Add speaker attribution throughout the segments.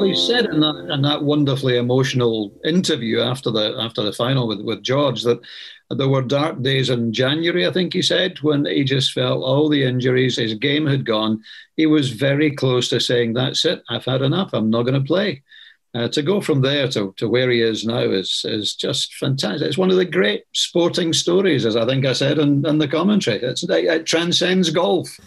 Speaker 1: Well, he said in that in that wonderfully emotional interview after the after the final with, with George that there were dark days in January, I think he said, when he just felt all the injuries, his game had gone. He was very close to saying, That's it, I've had enough, I'm not going to play. Uh, to go from there to, to where he is now is is just fantastic. It's one of the great sporting stories, as I think I said in, in the commentary. It's, it, it transcends golf.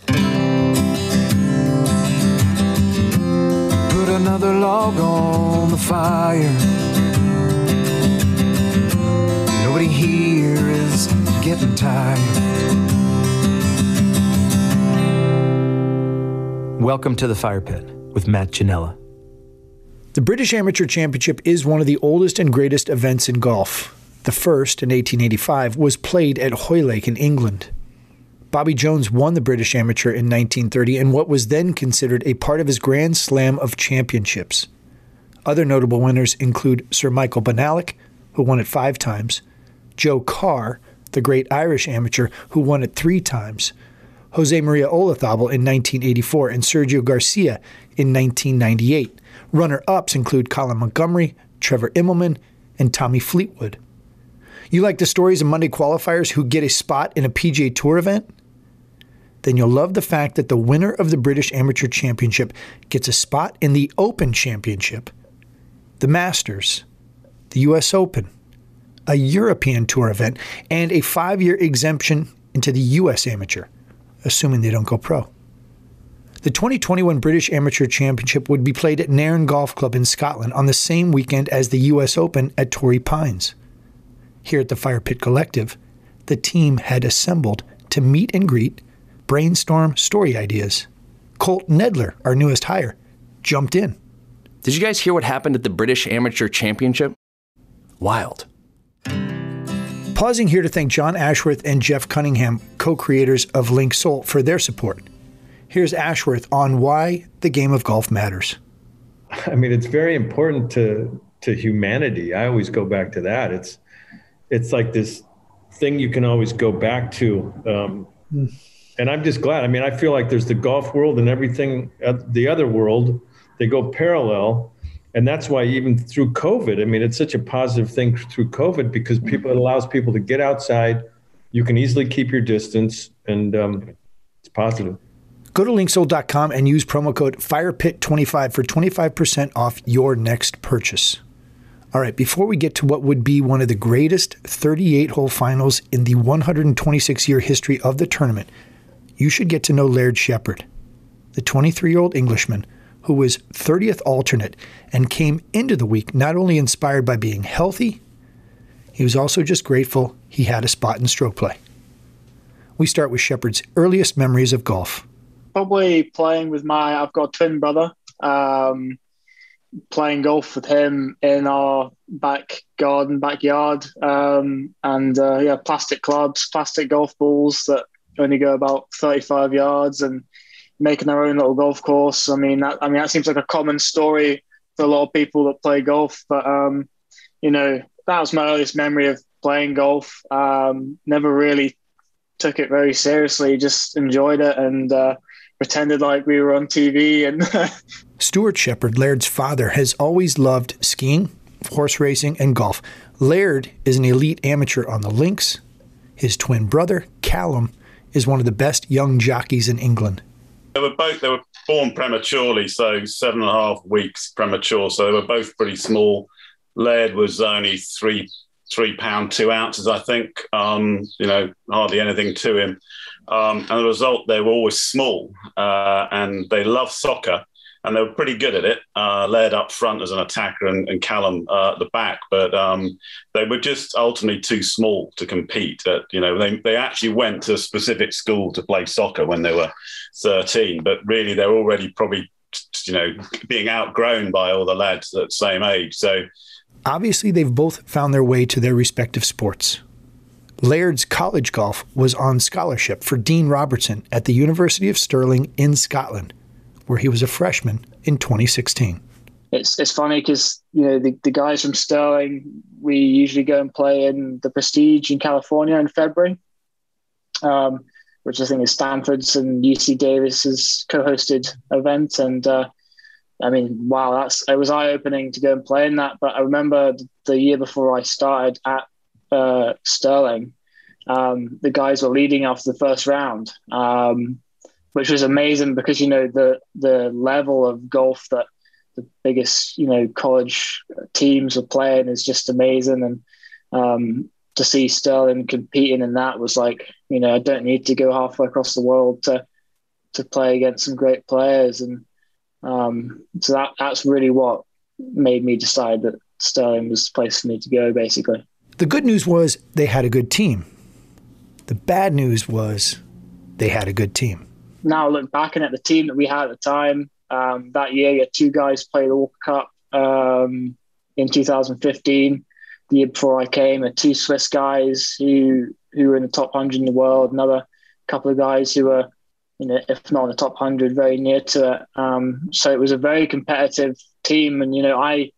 Speaker 2: Another log on the fire. Nobody here is getting tired.
Speaker 3: Welcome to the Fire Pit with Matt Ginella.
Speaker 4: The British Amateur Championship is one of the oldest and greatest events in golf. The first, in 1885, was played at Hoylake in England. Bobby Jones won the British Amateur in 1930 in what was then considered a part of his Grand Slam of Championships. Other notable winners include Sir Michael Bonallack, who won it five times, Joe Carr, the great Irish amateur, who won it three times, Jose Maria Olazabal in 1984, and Sergio Garcia in 1998. Runner ups include Colin Montgomerie, Trevor Immelman, and Tommy Fleetwood. You like the stories of Monday qualifiers who get a spot in a PGA Tour event? Then you'll love the fact that the winner of the British Amateur Championship gets a spot in the Open Championship, the Masters, the US Open, a European Tour event, and a five year exemption into the US Amateur, assuming they don't go pro. The 2021 British Amateur Championship would be played at Nairn Golf Club in Scotland on the same weekend as the US Open at Torrey Pines. Here at the Fire Pit Collective, the team had assembled to meet and greet, brainstorm story ideas. Colt Knedler, our newest hire, jumped in.
Speaker 5: Did you guys hear what happened at the British Amateur Championship? Wild.
Speaker 4: Pausing here to thank John Ashworth and Jeff Cunningham, co creators of Linksoul, for their support. Here's Ashworth on why the game of golf matters.
Speaker 6: I mean, it's very important to to humanity. I always go back to that. It's it's like this thing you can always go back to. Um, mm. And I'm just glad. I mean, I feel like there's the golf world and everything, uh, the other world, they go parallel. And that's why even through COVID, I mean, it's such a positive thing through COVID because people it allows people to get outside. You can easily keep your distance, and um, it's positive.
Speaker 4: Go to linksoul.com and use promo code FIREPIT25 for 25% off your next purchase. All right, before we get to what would be one of the greatest 38 hole finals in the 126 year history of the tournament, you should get to know Laird Shepherd, the 23 year old Englishman who was 30th alternate and came into the week not only inspired by being healthy, he was also just grateful he had a spot in stroke play. We start with Shepherd's earliest memories of golf
Speaker 7: probably playing with my I've got a twin brother. Um, playing golf with him in our back garden, backyard, um, and uh, yeah, plastic clubs, plastic golf balls that only go about thirty-five yards, and making our own little golf course. I mean, that, I mean that seems like a common story for a lot of people that play golf, but um, you know, that was my earliest memory of playing golf. Um, never really took it very seriously, just enjoyed it and. Uh, pretended like we were on TV. And
Speaker 4: Stuart Shepherd, Laird's father, has always loved skiing, horse racing, and golf. Laird is an elite amateur on the links. His twin brother, Callum, is one of the best young jockeys in England.
Speaker 8: They were both they were born prematurely, so seven and a half weeks premature. So they were both pretty small. Laird was only three three pound two ounces, I think. Um, you know, hardly anything to him. Um, and the result, they were always small uh, and they loved soccer and they were pretty good at it. Uh, led up front as an attacker and, and Callum uh, at the back, but um, they were just ultimately too small to compete. At, you know, they, they actually went to a specific school to play soccer when they were 13, but really they're already probably, you know, being outgrown by all the lads at the same age. So
Speaker 4: obviously they've both found their way to their respective sports. Laird's college golf was on scholarship for Dean Robertson at the University of Stirling in Scotland, where he was a freshman in 2016.
Speaker 7: It's, it's funny because you know the, the guys from Stirling we usually go and play in the Prestige in California in February, um, which I think is Stanford's and UC Davis's co-hosted event, and uh, I mean, wow, that's it was eye opening to go and play in that. But I remember the year before I started at uh, Stirling, um, the guys were leading after the first round, um, which was amazing because you know the the level of golf that the biggest you know college teams are playing is just amazing, and um, to see Stirling competing in that was like you know I don't need to go halfway across the world to to play against some great players, and um, so that that's really what made me decide that Stirling was the place for me to go, basically.
Speaker 4: The good news was they had a good team. The bad news was they had a good team.
Speaker 7: Now look back and at the team that we had at the time. Um, that year, you had two guys play the Walker Cup um, in 2015. The year before I came, had two Swiss guys who who were in the top 100 in the world. Another couple of guys who were, you know, if not in the top 100, very near to it. Um, so it was a very competitive team, and you know, I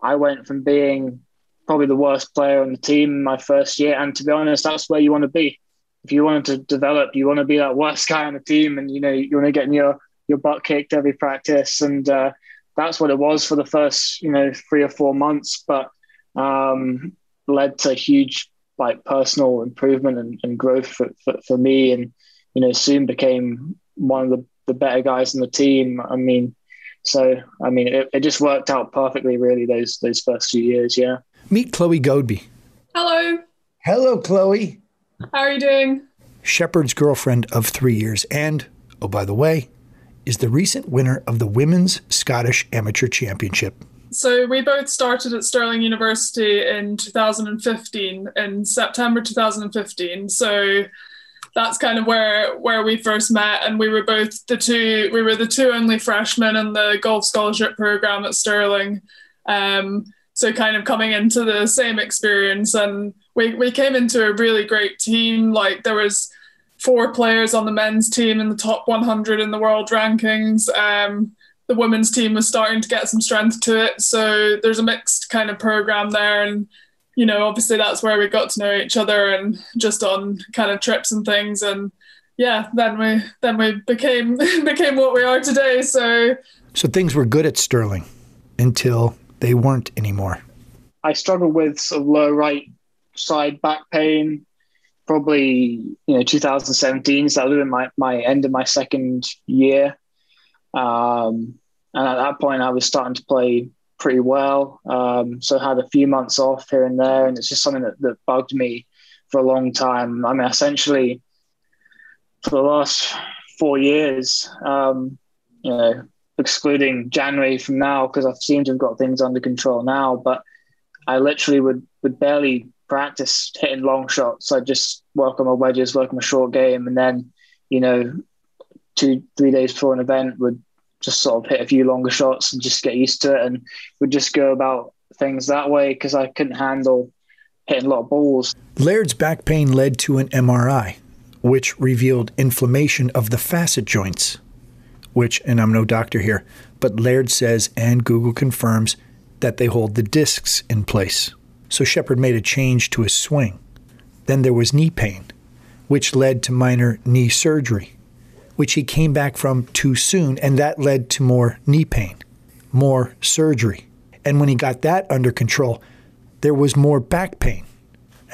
Speaker 7: I went from being probably the worst player on the team my first year. And to be honest, that's where you want to be. If you wanted to develop, you want to be that worst guy on the team, and you know you want to get your your butt kicked every practice, and uh, that's what it was for the first you know three or four months. But um, led to huge like personal improvement and, and growth for, for, for me, and you know soon became one of the, the better guys on the team. I mean, so I mean it, it just worked out perfectly, really. Those those first few years, yeah.
Speaker 4: Meet Chloe Godby.
Speaker 9: Hello.
Speaker 10: Hello, Chloe.
Speaker 9: How are you doing?
Speaker 4: Shepherd's girlfriend of three years, and, oh, by the way, is the recent winner of the Women's Scottish Amateur Championship.
Speaker 9: So we both started at Stirling University in 2015, in September 2015. So that's kind of where where we first met, and we were both the two. We were the two only freshmen in the golf scholarship program at Stirling. Um, so kind of coming into the same experience and we, we came into a really great team. Like there was four players on the men's team in the top 100 in the world rankings. Um, the women's team was starting to get some strength to it. So there's a mixed kind of program there. And you know obviously that's where we got to know each other and just on kind of trips and things. And yeah then we then we became became what we are today. So
Speaker 4: so things were good at Stirling until they weren't anymore.
Speaker 7: I struggled with sort of low right side back pain, probably you know 2017. So that was in my my end of my second year, um, and at that point I was starting to play pretty well. Um, so I had a few months off here and there, and it's just something that, that bugged me for a long time. I mean, essentially for the last four years, um, you know, excluding January from now because I've seem to have got things under control now. But I literally would would barely practice hitting long shots. I just work on my wedges, work on my short game, and then you know, two three days before an event would just sort of hit a few longer shots and just get used to it, and would just go about things that way because I couldn't handle hitting a lot of balls.
Speaker 4: Laird's back pain led to an MRI, which revealed inflammation of the facet joints which, and I'm no doctor here, but Laird says and Google confirms that they hold the discs in place. So Shepherd made a change to his swing. Then there was knee pain, which led to minor knee surgery, which he came back from too soon, and that led to more knee pain, more surgery. And when he got that under control, there was more back pain.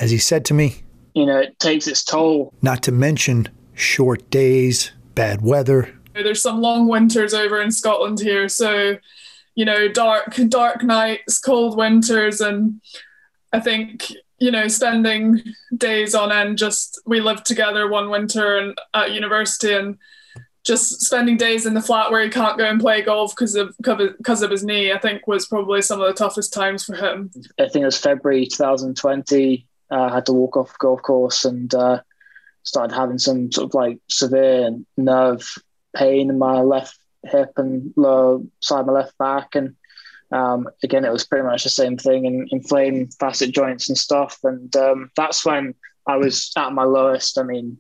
Speaker 4: As he said to me,
Speaker 7: you know, it takes its toll.
Speaker 4: Not to mention short days, bad weather,
Speaker 9: there's some long winters over in Scotland here, so you know, dark dark nights, cold winters, and I think you know, spending days on end. Just we lived together one winter and at university, and just spending days in the flat where he can't go and play golf because of because of his knee. I think was probably some of the toughest times for him.
Speaker 7: I think it was February 2020. Uh, I had to walk off the golf course and uh, started having some sort of like severe nerve pain in my left hip and lower side of my left back. And um, again, it was pretty much the same thing and inflamed facet joints and stuff. And um, that's when I was at my lowest. I mean,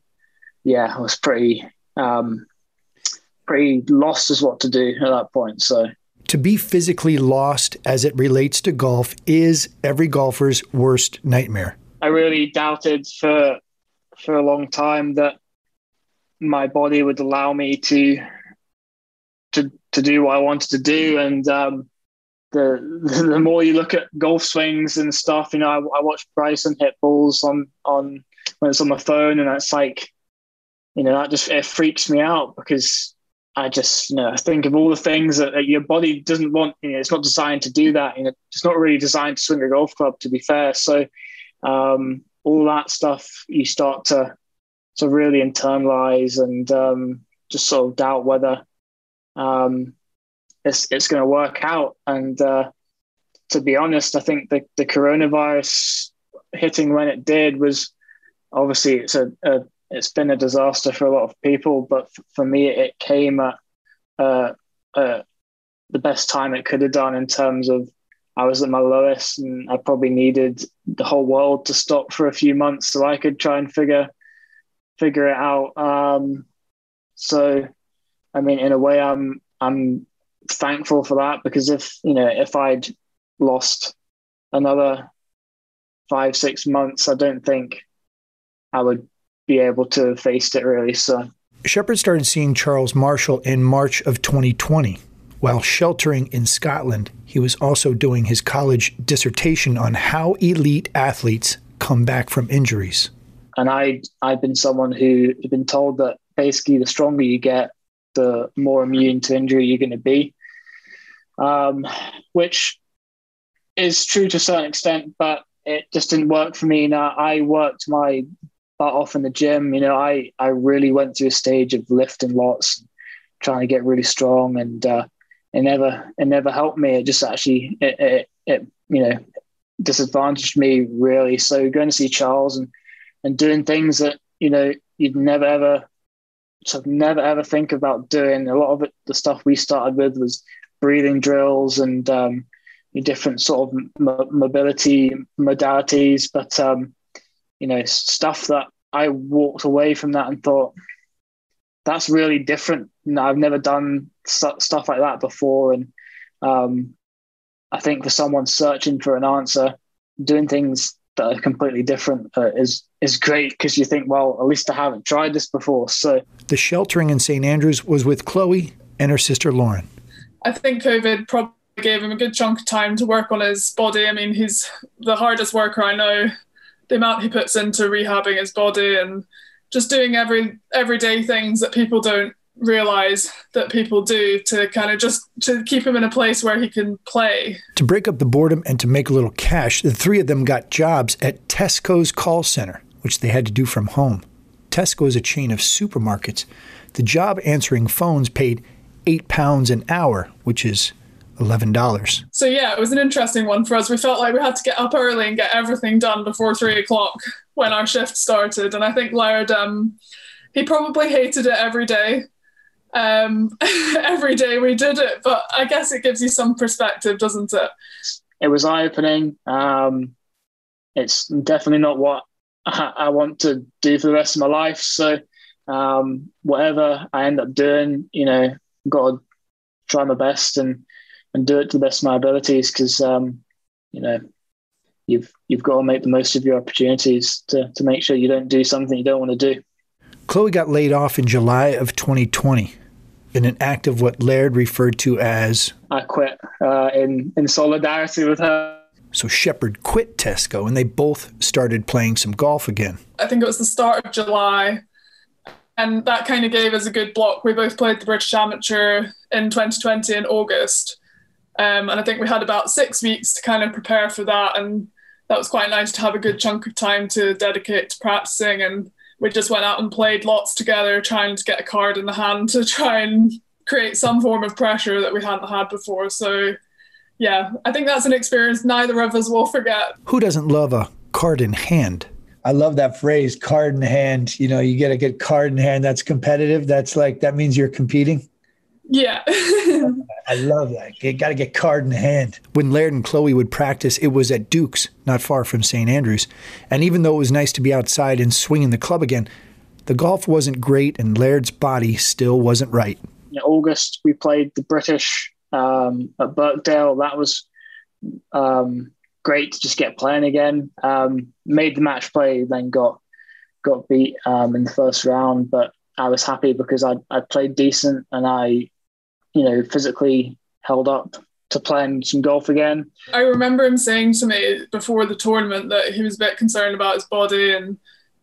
Speaker 7: yeah, I was pretty, um, pretty lost as what to do at that point. So.
Speaker 4: To be physically lost as it relates to golf is every golfer's worst nightmare.
Speaker 7: I really doubted for for a long time that my body would allow me to to to do what I wanted to do, and um, the the more you look at golf swings and stuff, you know, I, I watch Bryson hit balls on on when it's on my phone, and it's like, you know, that just it freaks me out because I just you know think of all the things that, that your body doesn't want. You know, it's not designed to do that. You know, it's not really designed to swing a golf club. To be fair, so um, all that stuff you start to to really internalize and um, just sort of doubt whether um, it's it's going to work out. And uh, to be honest, I think the the coronavirus hitting when it did was obviously it's a, a it's been a disaster for a lot of people, but for me it came at uh, uh, the best time it could have done in terms of I was at my lowest and I probably needed the whole world to stop for a few months so I could try and figure figure it out. Um, so, I mean, in a way, I'm I'm thankful for that because if you know if I'd lost another five six months, I don't think I would be able to have faced it really. So
Speaker 4: Shepherd started seeing Charles Marshall in March of 2020. While sheltering in Scotland, he was also doing his college dissertation on how elite athletes come back from injuries.
Speaker 7: And I I've been someone who had been told that basically the stronger you get, the more immune to injury you're going to be, um, which is true to a certain extent, but it just didn't work for me. Now I worked my butt off in the gym. You know, I I really went through a stage of lifting lots, trying to get really strong, and uh, it never it never helped me. It just actually it, it, it you know disadvantaged me really. So going to see Charles and and doing things that you know you'd never ever of never ever think about doing. A lot of it, the stuff we started with was breathing drills and um, different sort of mobility modalities, but um, you know stuff that I walked away from that and thought that's really different. I've never done st- stuff like that before, and um, I think for someone searching for an answer, doing things that are completely different uh, is is great because you think, well, at least I haven't tried this before. So
Speaker 4: the sheltering in St Andrews was with Chloe and her sister Lauren.
Speaker 9: I think COVID probably gave him a good chunk of time to work on his body. I mean, he's the hardest worker I know. The amount he puts into rehabbing his body and just doing every everyday things that people don't realize that people do to kind of just to keep him in a place where he can play.
Speaker 4: To break up the boredom and to make a little cash, the three of them got jobs at Tesco's call center, which they had to do from home. Tesco is a chain of supermarkets. The job answering phones paid eight pounds an hour, which is $11.
Speaker 9: So, yeah, it was an interesting one for us. We felt like we had to get up early and get everything done before three o'clock when our shift started. And I think Laird, um, he probably hated it every day um, every day we did it. But I guess it gives you some perspective, doesn't it?
Speaker 7: It was eye opening. Um, it's definitely not what I, I, want to do for the rest of my life. So um, whatever I end up doing, you know, I've got to try my best and and do it to the best of my abilities because um, you know you've you've got to make the most of your opportunities to to make sure you don't do something you don't want to do.
Speaker 4: Chloe got laid off in July of 2020 in an act of what Laird referred to as
Speaker 7: I quit uh, in in solidarity with her.
Speaker 4: So Shepherd quit Tesco and they both started playing some golf again.
Speaker 9: I think it was the start of July. And that kind of gave us a good block. We both played the British Amateur in 2020 in August. Um, and I think we had about six weeks to kind of prepare for that. And that was quite nice to have a good chunk of time to dedicate to practicing and we just went out and played lots together, trying to get a card in the hand to try and create some form of pressure that we hadn't had before. So, yeah, I think that's an experience neither of us will forget.
Speaker 4: Who doesn't love a card in hand?
Speaker 10: I love that phrase, card in hand. You know, you get a good card in hand that's competitive. That's like, that means you're competing.
Speaker 9: Yeah.
Speaker 10: I love that. You got to get card in hand.
Speaker 4: When Laird and Chloe would practice, it was at Duke's, not far from St. Andrews. And even though it was nice to be outside and swinging the club again, the golf wasn't great and Laird's body still wasn't right.
Speaker 7: In August, we played the British um, at Birkdale. That was um, great to just get playing again. Um, made the match play, then got got beat um, in the first round, but I was happy because I I played decent and I you know, physically held up to playing some golf again.
Speaker 9: I remember him saying to me before the tournament that he was a bit concerned about his body and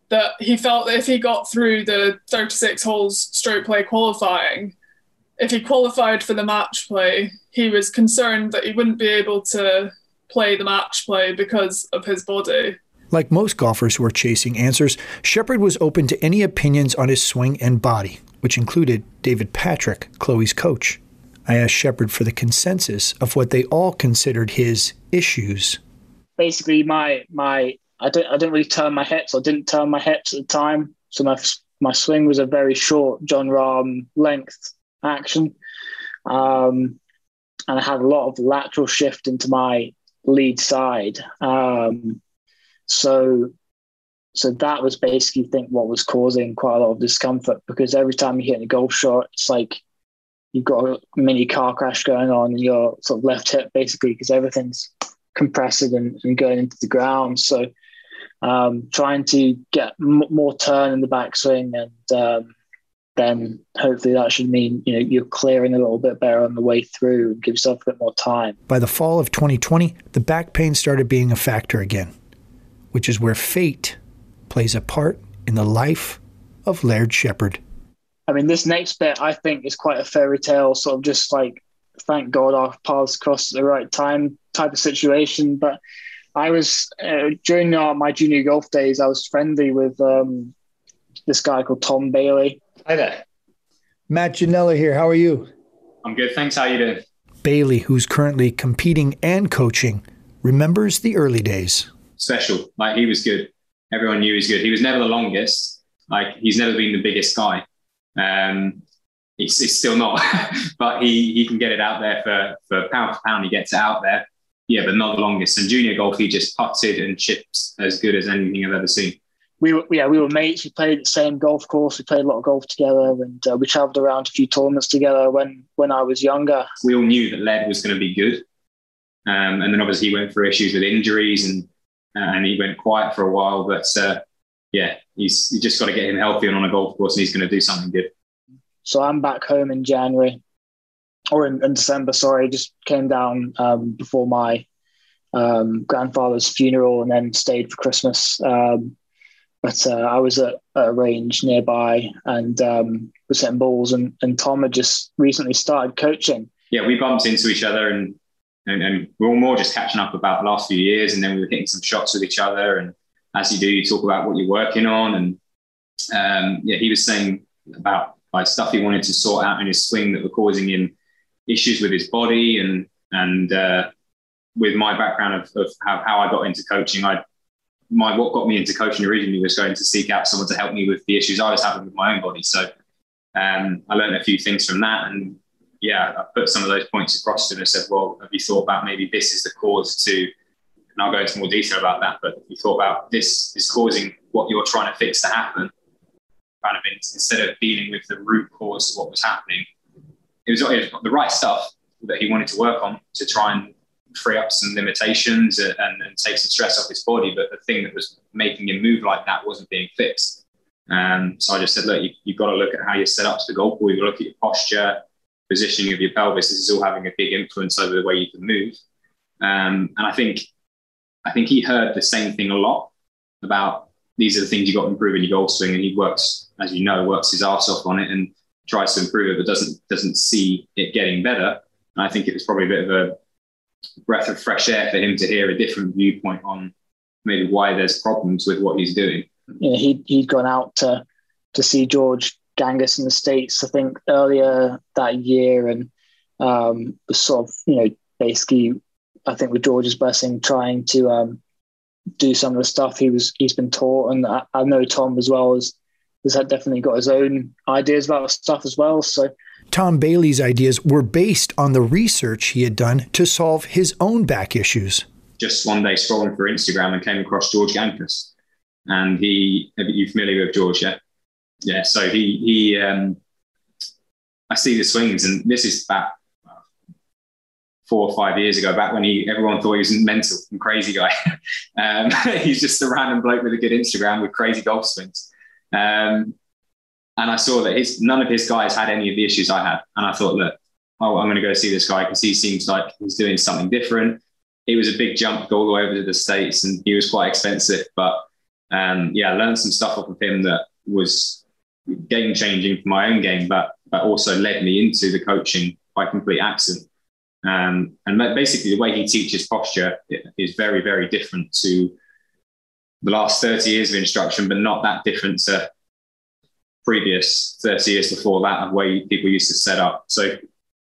Speaker 9: that he felt that if he got through the 36 holes stroke play qualifying, if he qualified for the match play, he was concerned that he wouldn't be able to play the match play because of his body.
Speaker 4: Like most golfers who are chasing answers, Shepherd was open to any opinions on his swing and body, which included David Patrick, Chloe's coach. I asked Shepherd for the consensus of what they all considered his issues.
Speaker 7: Basically, my my I didn't I didn't really turn my hips. I didn't turn my hips at the time, so my my swing was a very short Jon Rahm length action, um, and I had a lot of lateral shift into my lead side. Um, so so that was basically I think what was causing quite a lot of discomfort because every time you hit a golf shot, it's like you've got a mini car crash going on in your sort of left hip basically because everything's compressing and, and, going into the ground. So um, trying to get m- more turn in the backswing and um, then hopefully that should mean you know you're clearing a little bit better on the way through and give yourself a bit more time.
Speaker 4: By the fall of 2020, the back pain started being a factor again, which is where fate plays a part in the life of Laird Shepherd.
Speaker 7: I mean, this next bit I think is quite a fairy tale, sort of just like thank God our paths crossed at the right time type of situation. But I was uh, during uh, my junior golf days, I was friendly with um, this guy called Tom Bailey.
Speaker 11: Hi there,
Speaker 10: Matt Ginella here. How are you?
Speaker 11: I'm good, thanks. How are you doing?
Speaker 4: Bailey, who's currently competing and coaching, remembers the early days.
Speaker 11: Special, like he was good. Everyone knew he was good. He was never the longest. Like he's never been the biggest guy. Um, he's, he's, still not, but he he can get it out there for for pound for pound. He gets it out there. Yeah, but not the longest. And junior golf, he just putted and chips as good as anything I've ever seen.
Speaker 7: We were yeah we were mates. We played the same golf course. We played a lot of golf together, and uh, we travelled around a few tournaments together when when I was younger.
Speaker 11: We all knew that Laird was going to be good, um, and then obviously he went through issues with injuries and uh, and he went quiet for a while. But uh, yeah, he's you just got to get him healthy and on a golf course, and he's going to do something good.
Speaker 7: So I'm back home in January or in, in December. Sorry, just came down um, before my um, grandfather's funeral and then stayed for Christmas. Um, but uh, I was at, a range nearby and um, was hitting balls, and, and Tom had just recently started coaching.
Speaker 11: Yeah, we bumped into each other and, and, and we were more just catching up about the last few years, and then we were hitting some shots with each other and as you do, you talk about what you're working on. And um, yeah, he was saying about like stuff he wanted to sort out in his swing that were causing him issues with his body and and uh, with my background of, of how, how, I got into coaching, I my what got me into coaching originally was going to seek out someone to help me with the issues I was having with my own body. So um, I learned a few things from that, and yeah, I put some of those points across to him and said, "Well, have you thought about maybe this is the cause to and I'll go into more detail about that. But you thought about this is causing what you're trying to fix to happen, kind of instead of dealing with the root cause of what was happening, it was, it was the right stuff that he wanted to work on to try and free up some limitations and, and, take some stress off his body. But the thing that was making him move like that wasn't being fixed. Um, so I just said, look, you, have got to look at how you're set up to the golf ball. You've got to look at your posture, positioning of your pelvis. This is all having a big influence over the way you can move. Um, and I think I think he heard the same thing a lot about these are the things you got to improve in your golf swing, and he works, as you know, works his ass off on it and tries to improve it, but doesn't doesn't see it getting better. And I think it was probably a bit of a breath of fresh air for him to hear a different viewpoint on maybe why there's problems with what he's doing.
Speaker 7: Know, he he'd gone out to to see George Gankas in the states, I think, earlier that year, and um, was sort of you know basically I think with George's blessing, trying to um, do some of the stuff he was he's been taught, and I, I know Tom as well as has had definitely got his own ideas about stuff as well. So
Speaker 4: Tom Bailey's ideas were based on the research he had done to solve his own back issues.
Speaker 11: Just one day scrolling through Instagram and came across George Gankas, and he are you familiar with George? Yeah, yeah. So he he um, I see the swings, and this is back four or five years ago, back when he everyone thought he was a mental and crazy guy. um, he's just a random bloke with a good Instagram with crazy golf swings. Um, and I saw that his, none of his guys had any of the issues I had. And I thought, look, oh, I'm going to go see this guy because he seems like he's doing something different. It was a big jump, go all the way over to the States, and he was quite expensive. But um, yeah, I learned some stuff off of him that was game changing for my own game, but, but also led me into the coaching by complete accident. Um, and basically, the way he teaches posture is very, very different to the last 30 years of instruction, but not that different to previous 30 years before that of way people used to set up. So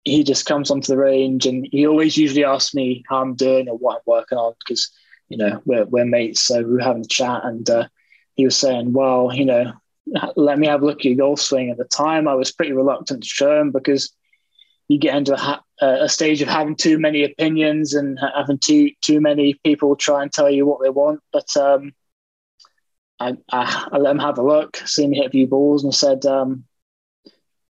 Speaker 7: he just comes onto the range and he always usually asks me how I'm doing or what I'm working on because, you know, we're, we're mates. So we were having a chat and uh, he was saying, well, you know, let me have a look at your golf swing. At the time, I was pretty reluctant to show him because you get into a, ha- a stage of having too many opinions and having too too many people try and tell you what they want. But um, I, I, I, let him have a look, see him hit a few balls, and said, um,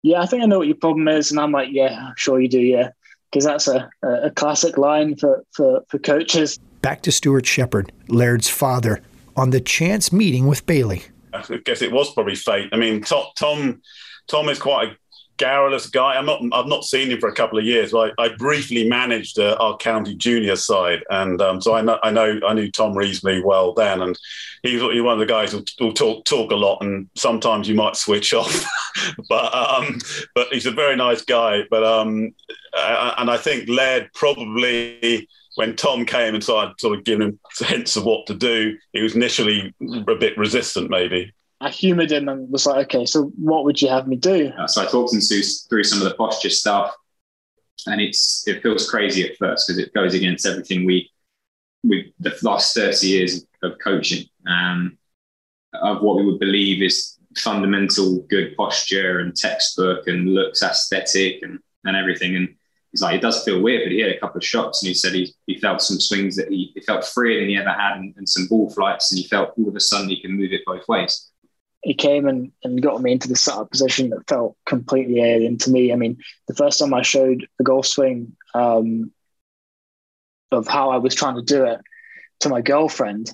Speaker 7: "Yeah, I think I know what your problem is." And I'm like, "Yeah, I'm sure you do, yeah," because that's a, a classic line for, for for coaches.
Speaker 4: Back to Stuart Shepherd, Laird's father, on the chance meeting with Bailey.
Speaker 8: I guess it was probably fate. I mean, Tom Tom, Tom is quite a garrulous guy. I'm not. I've not seen him for a couple of years. I, I briefly managed uh, our county junior side, and um, so I know. I know. I knew Tom reasonably well then, and he's, one of the guys who will talk talk a lot, and sometimes you might switch off. but um, but he's a very nice guy. But um, and I think Laird probably when Tom came and started sort of giving him hints of what to do, he was initially a bit resistant, maybe.
Speaker 7: I humoured him and was like, okay, so what would you have me do?
Speaker 11: Uh, so I talked him through some of the posture stuff, and it's it feels crazy at first because it goes against everything we with the last thirty years of coaching um, of what we would believe is fundamental good posture and textbook and looks aesthetic and and everything and. He's like, it does feel weird, but he had a couple of shots and he said he, he felt some swings that he, he felt freer than he ever had and, and some ball flights and he felt all of a sudden he can move it both ways
Speaker 7: he came and, and got me into the setup position that felt completely alien to me. I mean, the first time I showed the golf swing um, of how I was trying to do it to my girlfriend,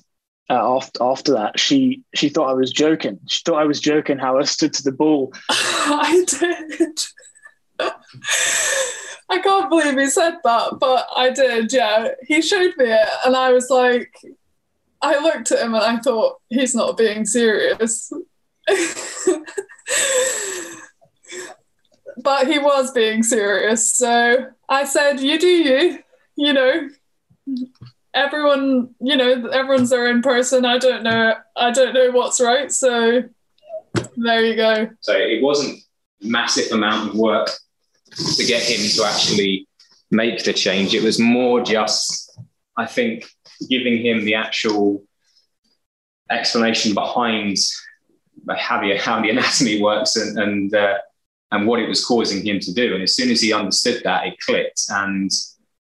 Speaker 7: uh, after after that, she she thought I was joking. She thought I was joking how I stood to the ball.
Speaker 9: I did. I can't believe he said that, but I did. Yeah, he showed me it, and I was like, I looked at him and I thought he's not being serious. but he was being serious. So I said, You do you, you know. Everyone, you know, everyone's their own person. I don't know. I don't know what's right. So there you go.
Speaker 11: So it wasn't massive amount of work to get him to actually make the change. It was more just, I think, giving him the actual explanation behind how the how the anatomy works and and uh, and what it was causing him to do. And as soon as he understood that, it clicked, and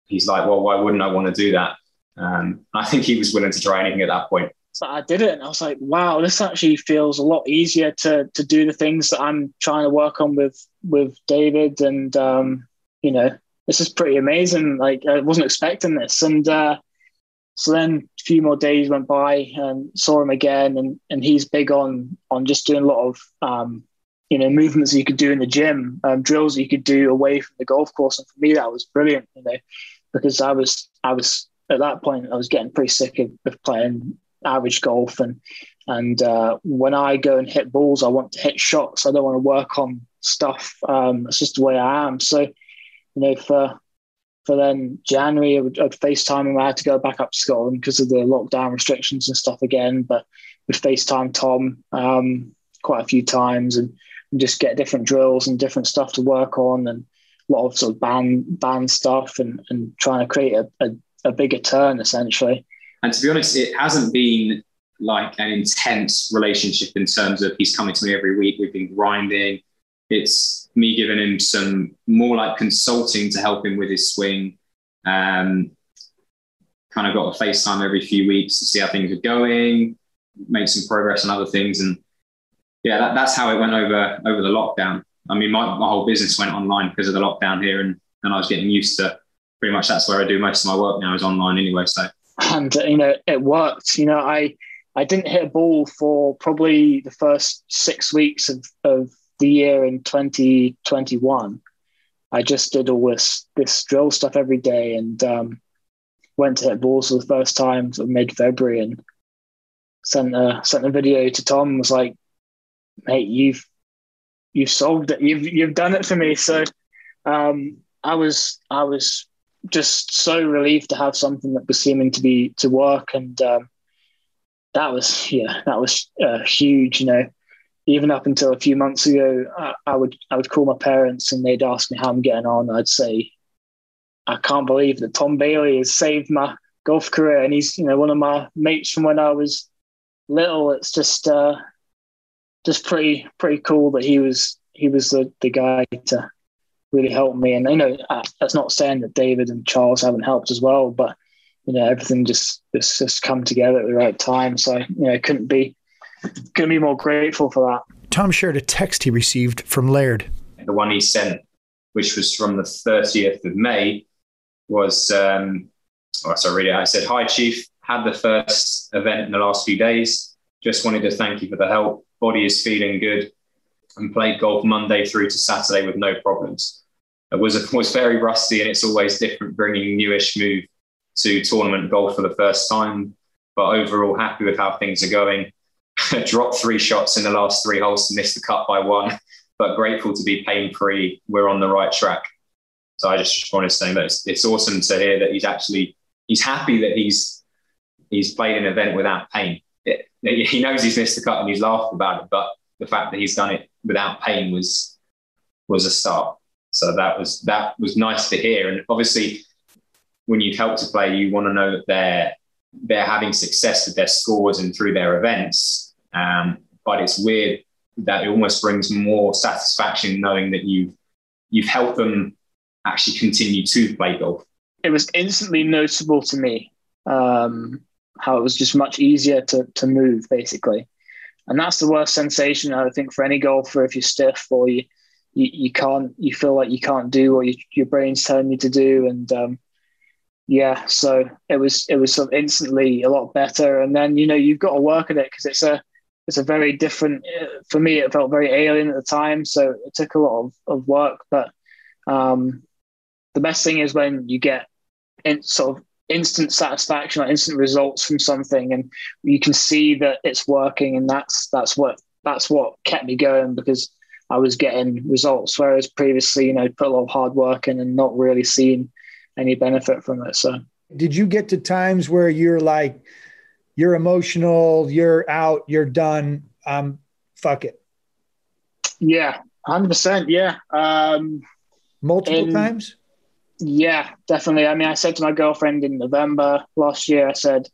Speaker 11: he's like, "Well, why wouldn't I want to do that?" Um, I think he was willing to try anything at that point.
Speaker 7: So I did it, and I was like, "Wow, this actually feels a lot easier to to do the things that I'm trying to work on with with David, and um, you know, this is pretty amazing. Like I wasn't expecting this, and uh, so then a few more days went by and saw him again, and and he's big on on just doing a lot of um, you know movements you could do in the gym, um, drills you could do away from the golf course, and for me that was brilliant, you know, because I was I was at that point I was getting pretty sick of, of playing average golf, and and uh, when I go and hit balls, I want to hit shots. I don't want to work on stuff. Um, it's just the way I am. So, you know, for for then January, I would, I'd FaceTime him. I had to go back up to Scotland because of the lockdown restrictions and stuff again. But would FaceTime Tom um, quite a few times and, and, just get different drills and different stuff to work on and a lot of sort of band band stuff and, and trying to create a, a, a bigger turn essentially.
Speaker 11: And to be honest, it hasn't been like an intense relationship in terms of he's coming to me every week. We've been grinding. It's me giving him some more like consulting to help him with his swing. Um, kind of got a FaceTime every few weeks to see how things are going, make some progress on other things. And yeah, that, that's how it went over over the lockdown. I mean, my, my whole business went online because of the lockdown here, and, and I was getting used to pretty much that's where I do most of my work now is online anyway. So
Speaker 7: and you know it worked. You know, I I didn't hit a ball for probably the first six weeks of, of the year in 2021. I just did all this this drill stuff every day and um, went to hit balls for the first time for mid February and sent a sent a video to Tom and was like, mate, you've you've solved it. You've you've done it for me. So um, I was I was just so relieved to have something that was seeming to be to work and um, that was yeah that was uh, huge you know even up until a few months ago I, I, would i would call my parents and they'd ask me how i'm getting on. I'd say i can't believe that tom bailey has saved my golf career. And he's you know one of my mates from when i was little. It's just uh just pretty pretty cool that he was he was the, the guy to really help me. And you know uh, that's not saying that david and charles haven't helped as well but you know everything just just just come together at the right time. So you know couldn't be couldn't be more grateful for that.
Speaker 4: Tom shared a text he received from Laird.
Speaker 11: The one he sent, which was from the 30th of May, was um, oh, sorry, I said, "Hi Chief, had the first event in the last few days. Just wanted to thank you for the help. Body is feeling good, and played golf Monday through to Saturday with no problems. It was was very rusty, and it's always different bringing newish move to tournament golf for the first time. But overall, happy with how things are going. Dropped three shots in the last three holes to miss the cut by one, but grateful to be pain free. We're on the right track. So I just wanted to say that it's, it's awesome to hear that he's actually he's happy that he's he's played an event without pain. It, he knows he's missed the cut and he's laughed about it, but the fact that he's done it without pain was was a start. So that was that was nice to hear. And obviously, when you help to play, you want to know that they're they're having success with their scores and through their events. Um, but it's weird that it almost brings more satisfaction knowing that you've you've helped them actually continue to play golf.
Speaker 7: It was instantly noticeable to me um, how it was just much easier to to move, basically. And that's the worst sensation I think for any golfer if you're stiff or you you, you can't you feel like you can't do what you, your brain's telling you to do and um, yeah, so it was it was sort of instantly a lot better, and then you know you've got to work at it because it's a it's a very different. For me, it felt very alien at the time, so it took a lot of, of work. But um, the best thing is when you get in sort of instant satisfaction or instant results from something, and you can see that it's working, and that's that's what that's what kept me going because I was getting results. Whereas previously, you know, put a lot of hard work in and not really seeing any benefit from it. So,
Speaker 10: did you get to times where you're like, you're emotional, you're out, you're done, um, fuck it?
Speaker 7: Yeah, hundred percent. Yeah, um,
Speaker 10: multiple in, times.
Speaker 7: Yeah, definitely. I mean, I said to my girlfriend in November last year, I said,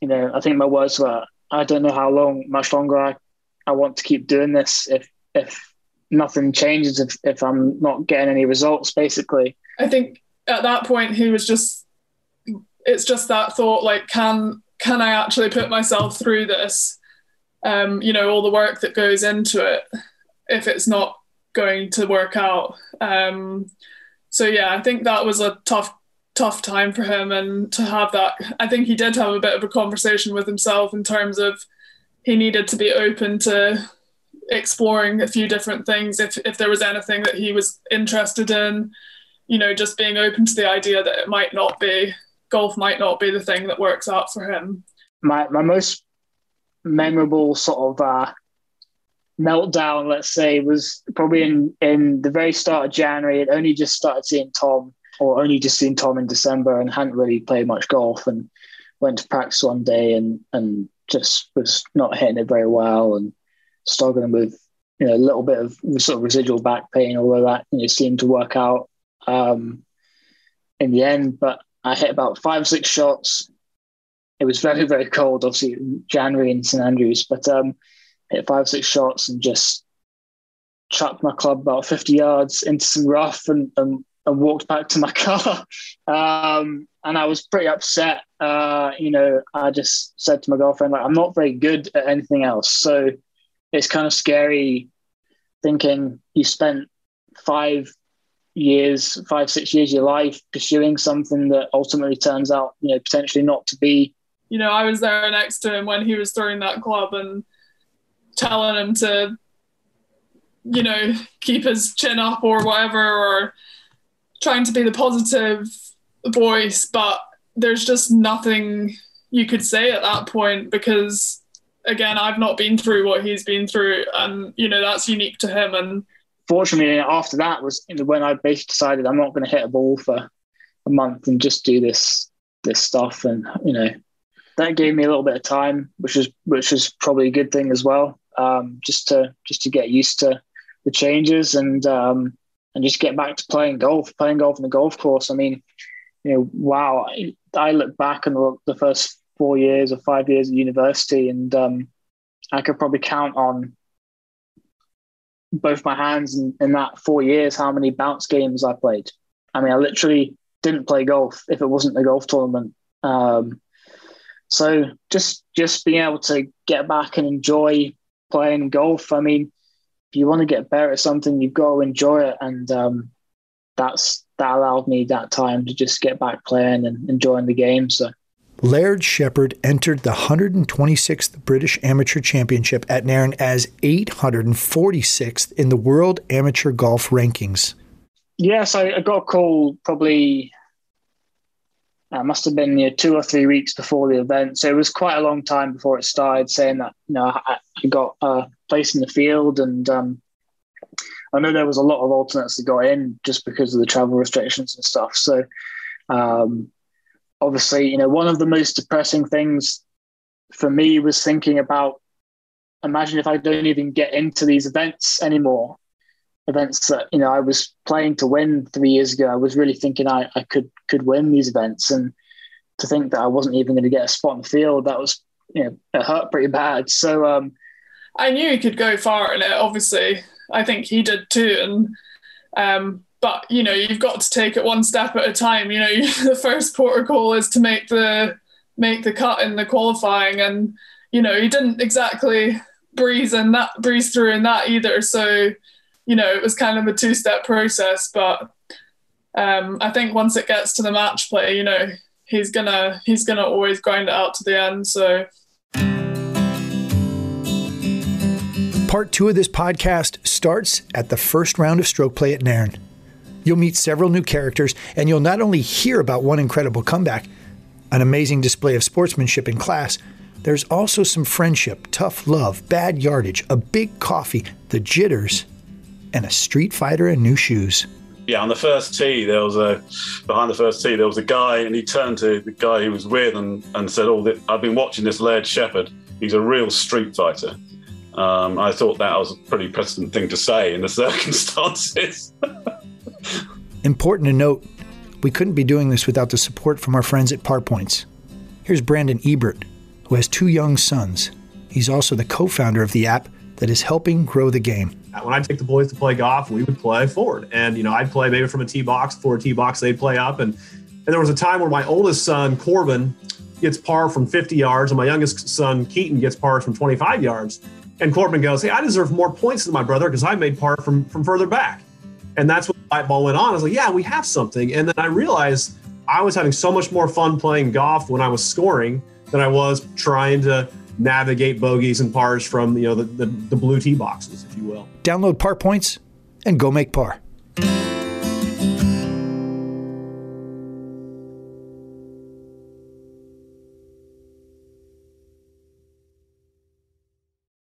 Speaker 7: you know, I think my words were, I don't know how long, much longer I, I want to keep doing this if if nothing changes if, if I'm not getting any results basically.
Speaker 9: I think at that point he was just it's just that thought like can can I actually put myself through this? Um you know all the work that goes into it if it's not going to work out. Um so yeah I think that was a tough tough time for him and to have that I think he did have a bit of a conversation with himself in terms of he needed to be open to exploring a few different things if if there was anything that he was interested in you know, just being open to the idea that it might not be golf might not be the thing that works out for him.
Speaker 7: My my most memorable sort of uh, meltdown, let's say, was probably in in the very start of January. I'd only just started seeing Tom, or only just seen Tom in December, and hadn't really played much golf. And went to practice one day and and just was not hitting it very well and struggling with you know a little bit of sort of residual back pain, although that you know seemed to work out um, in the end. But I hit about five or six shots. It was very, very cold, obviously, January in St Andrews, but um, hit five or six shots and just chucked my club about 50 yards into some rough and, and, and walked back to my car. um, and I was pretty upset. Uh, you know, I just said to my girlfriend, like, I'm not very good at anything else. So it's kind of scary thinking you spent five years, five, six years of your life pursuing something that ultimately turns out, you know, potentially not to be.
Speaker 9: You know, I was there next to him when he was throwing that club and telling him to you know, keep his chin up or whatever, or trying to be the positive voice. But there's just nothing you could say at that point because, again, I've not been through what he's been through, and you know that's unique to him. And
Speaker 7: fortunately, after that was when I basically decided I'm not going to hit a ball for a month and just do this this stuff, and you know that gave me a little bit of time, which is which is probably a good thing as well, um, just to just to get used to the changes and um, and just get back to playing golf, playing golf on the golf course. I mean, you know, wow, I look back look the first four years or five years at university, and um, I could probably count on both my hands in, in that four years how many bounce games I played. I mean, I literally didn't play golf if it wasn't the golf tournament. Um, so just just being able to get back and enjoy playing golf. I mean, if you want to get better at something, you've got to enjoy it, and um, that's that allowed me that time to just get back playing and enjoying the game. So.
Speaker 4: Laird Shepherd entered the 126th British Amateur Championship at Nairn as 846th in the World Amateur Golf Rankings.
Speaker 7: Yes, I, got a call probably uh, must have been you know, two or three weeks before the event. So it was quite a long time before it started, saying that you know I, I got a place in the field, and um, I know there was a lot of alternates that got in just because of the travel restrictions and stuff. So um, obviously, you know, one of the most depressing things for me was thinking about imagine if I don't even get into these events anymore events that you know I was playing to win three years ago. I was really thinking I, I could could win these events, and to think that I wasn't even going to get a spot in the field, that was you know it hurt pretty bad. So um,
Speaker 9: I knew he could go far in it. Obviously, I think he did too, and um, but you know you've got to take it one step at a time. You know the first protocol is to make the make the cut in the qualifying, and you know he didn't exactly breeze in that breeze through in that either. So you know, it was kind of a two step process. But um, I think once it gets to the match play, you know, he's gonna he's gonna always grind it out to the end. So.
Speaker 4: Part two of this podcast starts at the first round of stroke play at Nairn. You'll meet several new characters, and you'll not only hear about one incredible comeback, an amazing display of sportsmanship in class, there's also some friendship, tough love, bad yardage, a big coffee, the jitters, and a Street Fighter in new shoes.
Speaker 8: Yeah, on the first tee, there was a behind the first tee, there was a guy, and he turned to the guy he was with and, and said, "Oh, I've been watching this Laird Shepherd. He's a real street fighter." Um, I thought that was a pretty precedent thing to say in the circumstances.
Speaker 4: Important to note, we couldn't be doing this without the support from our friends at Par Points. Here's Brandon Ebert, who has two young sons. He's also the co founder of the app that is helping grow the game.
Speaker 12: When I take the boys to play golf, we would play forward. And, you know, I'd play maybe from a tee box, for a tee box, they'd play up. And, and there was a time where my oldest son, Corbin, gets par from 50 yards, and my youngest son, Keaton, gets par from 25 yards. And Corbin goes, Hey, I deserve more points than my brother because I made par from, from further back. And that's light bulb went on. I was like, Yeah, we have something. And then I realized I was having so much more fun playing golf when I was scoring than I was trying to navigate bogeys and pars from you know the, the, the blue tee boxes, if you will.
Speaker 4: Download Par Points and go make par.